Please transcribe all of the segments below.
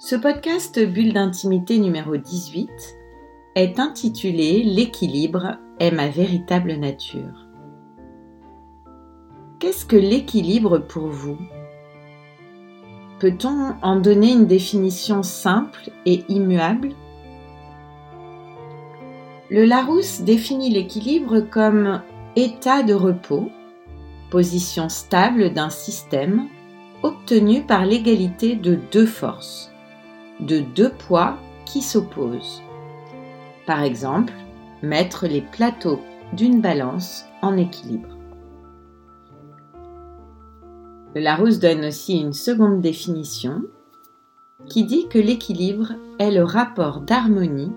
Ce podcast Bulle d'intimité numéro 18 est intitulé L'équilibre est ma véritable nature. Qu'est-ce que l'équilibre pour vous? Peut-on en donner une définition simple et immuable? Le Larousse définit l'équilibre comme état de repos, position stable d'un système obtenu par l'égalité de deux forces de deux poids qui s'opposent. Par exemple, mettre les plateaux d'une balance en équilibre. Le Larousse donne aussi une seconde définition qui dit que l'équilibre est le rapport d'harmonie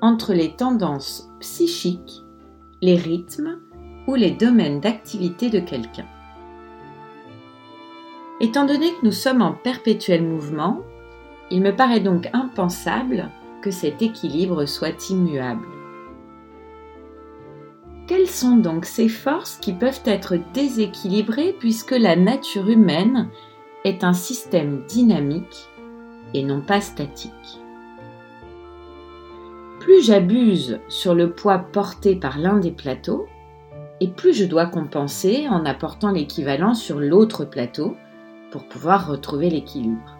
entre les tendances psychiques, les rythmes ou les domaines d'activité de quelqu'un. Étant donné que nous sommes en perpétuel mouvement, il me paraît donc impensable que cet équilibre soit immuable. Quelles sont donc ces forces qui peuvent être déséquilibrées puisque la nature humaine est un système dynamique et non pas statique? Plus j'abuse sur le poids porté par l'un des plateaux, et plus je dois compenser en apportant l'équivalent sur l'autre plateau pour pouvoir retrouver l'équilibre.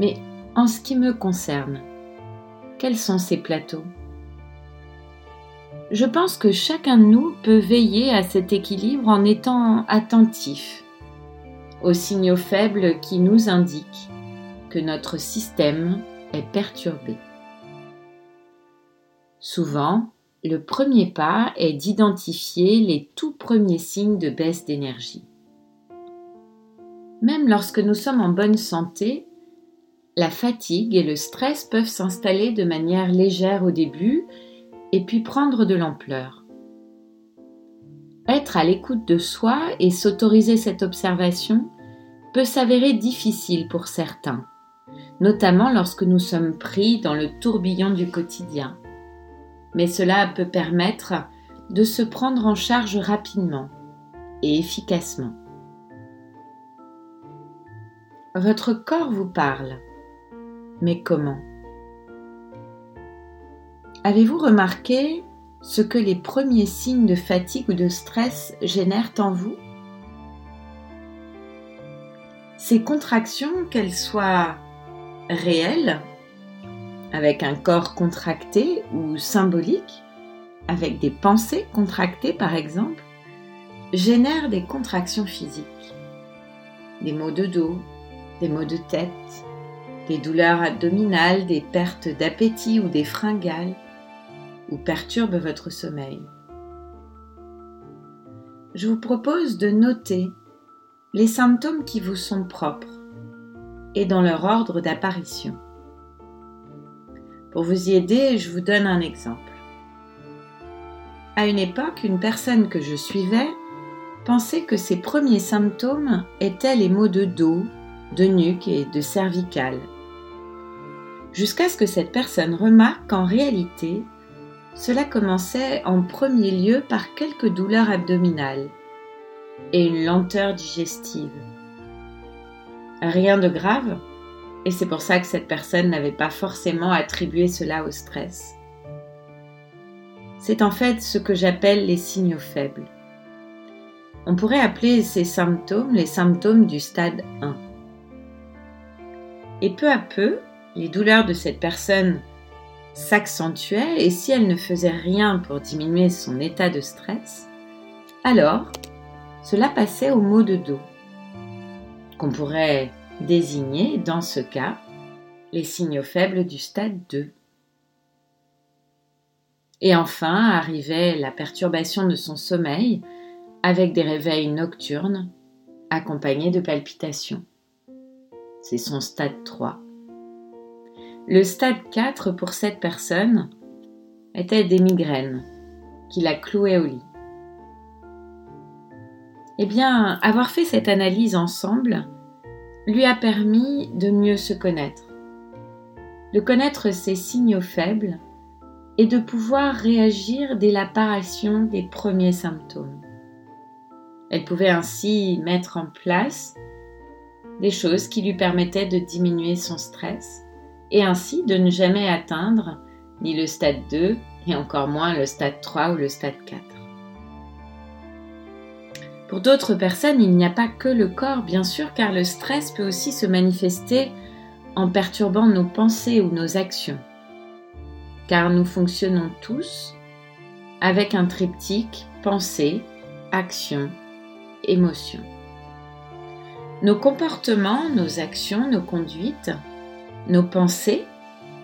Mais en ce qui me concerne, quels sont ces plateaux? Je pense que chacun de nous peut veiller à cet équilibre en étant attentif aux signaux faibles qui nous indiquent que notre système est perturbé. Souvent, le premier pas est d'identifier les tout premiers signes de baisse d'énergie. Même lorsque nous sommes en bonne santé, la fatigue et le stress peuvent s'installer de manière légère au début et puis prendre de l'ampleur. Être à l'écoute de soi et s'autoriser cette observation peut s'avérer difficile pour certains, notamment lorsque nous sommes pris dans le tourbillon du quotidien. Mais cela peut permettre de se prendre en charge rapidement et efficacement. Votre corps vous parle mais comment? Avez-vous remarqué ce que les premiers signes de fatigue ou de stress génèrent en vous? Ces contractions, qu'elles soient réelles, avec un corps contracté ou symbolique, avec des pensées contractées par exemple, génèrent des contractions physiques, des maux de dos, des maux de tête, des douleurs abdominales, des pertes d'appétit ou des fringales, ou perturbent votre sommeil. Je vous propose de noter les symptômes qui vous sont propres et dans leur ordre d'apparition. Pour vous y aider, je vous donne un exemple. À une époque, une personne que je suivais pensait que ses premiers symptômes étaient les maux de dos, de nuque et de cervicale jusqu'à ce que cette personne remarque qu'en réalité, cela commençait en premier lieu par quelques douleurs abdominales et une lenteur digestive. Rien de grave, et c'est pour ça que cette personne n'avait pas forcément attribué cela au stress. C'est en fait ce que j'appelle les signaux faibles. On pourrait appeler ces symptômes les symptômes du stade 1. Et peu à peu, les douleurs de cette personne s'accentuaient et si elle ne faisait rien pour diminuer son état de stress, alors cela passait au mot de dos, qu'on pourrait désigner dans ce cas les signaux faibles du stade 2. Et enfin arrivait la perturbation de son sommeil avec des réveils nocturnes accompagnés de palpitations. C'est son stade 3. Le stade 4 pour cette personne était des migraines qui la clouaient au lit. Eh bien, avoir fait cette analyse ensemble lui a permis de mieux se connaître, de connaître ses signaux faibles et de pouvoir réagir dès l'apparition des premiers symptômes. Elle pouvait ainsi mettre en place des choses qui lui permettaient de diminuer son stress et ainsi de ne jamais atteindre ni le stade 2 et encore moins le stade 3 ou le stade 4. Pour d'autres personnes, il n'y a pas que le corps, bien sûr, car le stress peut aussi se manifester en perturbant nos pensées ou nos actions. Car nous fonctionnons tous avec un triptyque pensée, action, émotion. Nos comportements, nos actions, nos conduites, nos pensées,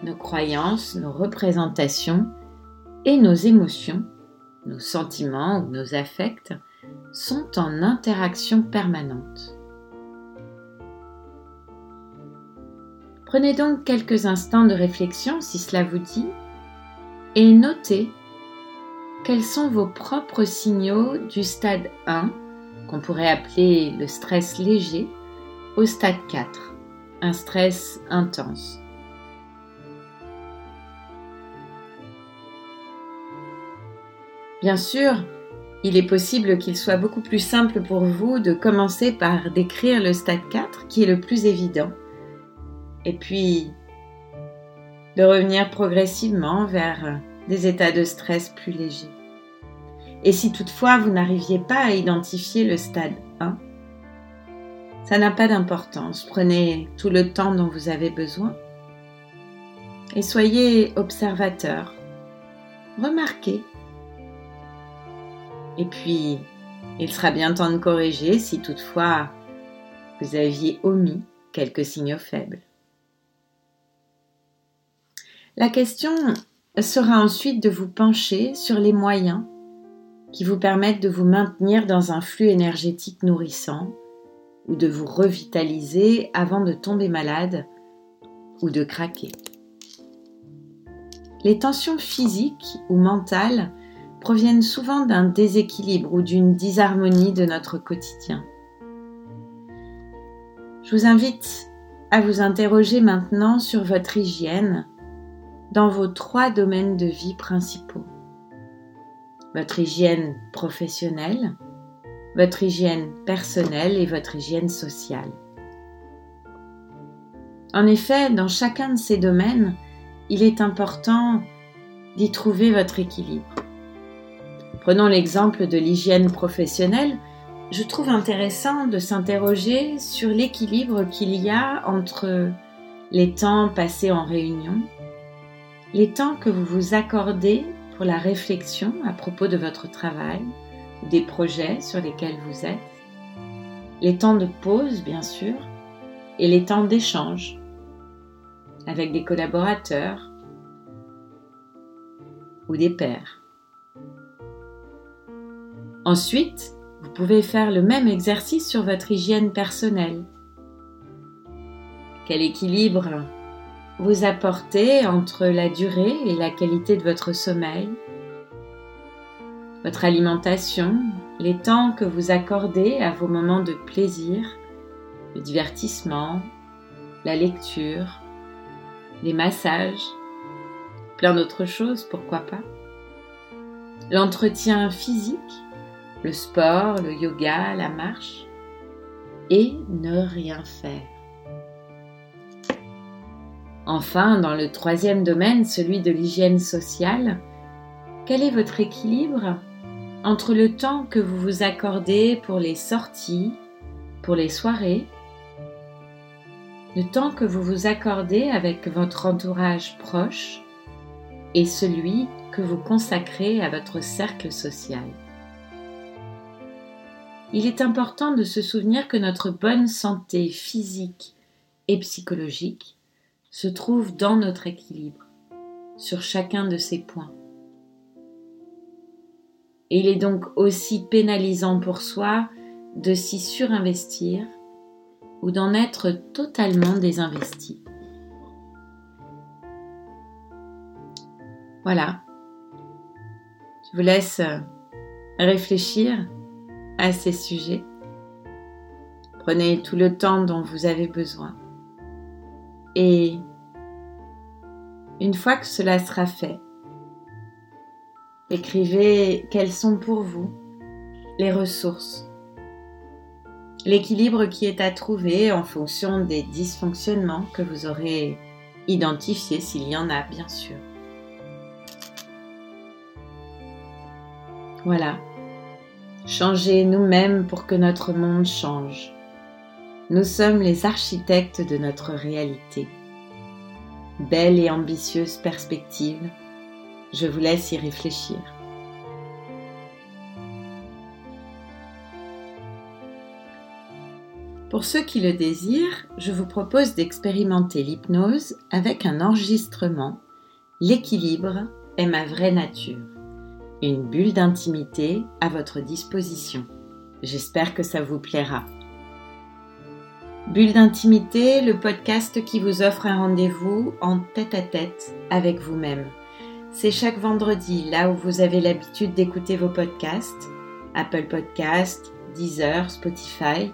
nos croyances, nos représentations et nos émotions, nos sentiments ou nos affects sont en interaction permanente. Prenez donc quelques instants de réflexion si cela vous dit et notez quels sont vos propres signaux du stade 1 qu'on pourrait appeler le stress léger, au stade 4, stress intense. Bien sûr, il est possible qu'il soit beaucoup plus simple pour vous de commencer par décrire le stade 4 qui est le plus évident, et puis de revenir progressivement vers des états de stress plus légers. Et si toutefois vous n'arriviez pas à identifier le stade 1, ça n'a pas d'importance. Prenez tout le temps dont vous avez besoin et soyez observateur. Remarquez. Et puis, il sera bien temps de corriger si toutefois vous aviez omis quelques signaux faibles. La question sera ensuite de vous pencher sur les moyens qui vous permettent de vous maintenir dans un flux énergétique nourrissant ou de vous revitaliser avant de tomber malade ou de craquer. Les tensions physiques ou mentales proviennent souvent d'un déséquilibre ou d'une disharmonie de notre quotidien. Je vous invite à vous interroger maintenant sur votre hygiène dans vos trois domaines de vie principaux votre hygiène professionnelle, votre hygiène personnelle et votre hygiène sociale. En effet, dans chacun de ces domaines, il est important d'y trouver votre équilibre. Prenons l'exemple de l'hygiène professionnelle. Je trouve intéressant de s'interroger sur l'équilibre qu'il y a entre les temps passés en réunion, les temps que vous vous accordez pour la réflexion à propos de votre travail des projets sur lesquels vous êtes, les temps de pause bien sûr et les temps d'échange avec des collaborateurs ou des pairs. Ensuite, vous pouvez faire le même exercice sur votre hygiène personnelle. Quel équilibre vous apportez entre la durée et la qualité de votre sommeil, votre alimentation, les temps que vous accordez à vos moments de plaisir, le divertissement, la lecture, les massages, plein d'autres choses, pourquoi pas. L'entretien physique, le sport, le yoga, la marche, et ne rien faire. Enfin, dans le troisième domaine, celui de l'hygiène sociale, quel est votre équilibre? Entre le temps que vous vous accordez pour les sorties, pour les soirées, le temps que vous vous accordez avec votre entourage proche et celui que vous consacrez à votre cercle social. Il est important de se souvenir que notre bonne santé physique et psychologique se trouve dans notre équilibre, sur chacun de ces points. Il est donc aussi pénalisant pour soi de s'y surinvestir ou d'en être totalement désinvesti. Voilà. Je vous laisse réfléchir à ces sujets. Prenez tout le temps dont vous avez besoin. Et une fois que cela sera fait, écrivez quelles sont pour vous les ressources, l'équilibre qui est à trouver en fonction des dysfonctionnements que vous aurez identifiés s'il y en a bien sûr. Voilà. Changez nous-mêmes pour que notre monde change. Nous sommes les architectes de notre réalité. Belle et ambitieuse perspective, je vous laisse y réfléchir. Pour ceux qui le désirent, je vous propose d'expérimenter l'hypnose avec un enregistrement L'équilibre est ma vraie nature une bulle d'intimité à votre disposition. J'espère que ça vous plaira. Bulle d'intimité, le podcast qui vous offre un rendez-vous en tête-à-tête avec vous-même. C'est chaque vendredi, là où vous avez l'habitude d'écouter vos podcasts, Apple Podcasts, Deezer, Spotify.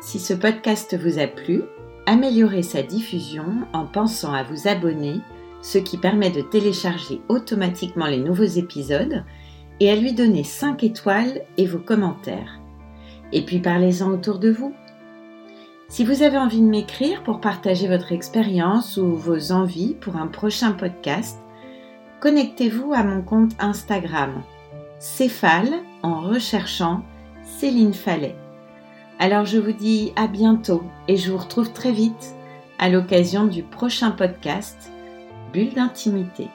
Si ce podcast vous a plu, améliorez sa diffusion en pensant à vous abonner ce qui permet de télécharger automatiquement les nouveaux épisodes et à lui donner 5 étoiles et vos commentaires. Et puis parlez-en autour de vous. Si vous avez envie de m'écrire pour partager votre expérience ou vos envies pour un prochain podcast, connectez-vous à mon compte Instagram, Céphale, en recherchant Céline Fallet. Alors je vous dis à bientôt et je vous retrouve très vite à l'occasion du prochain podcast bulle d'intimité.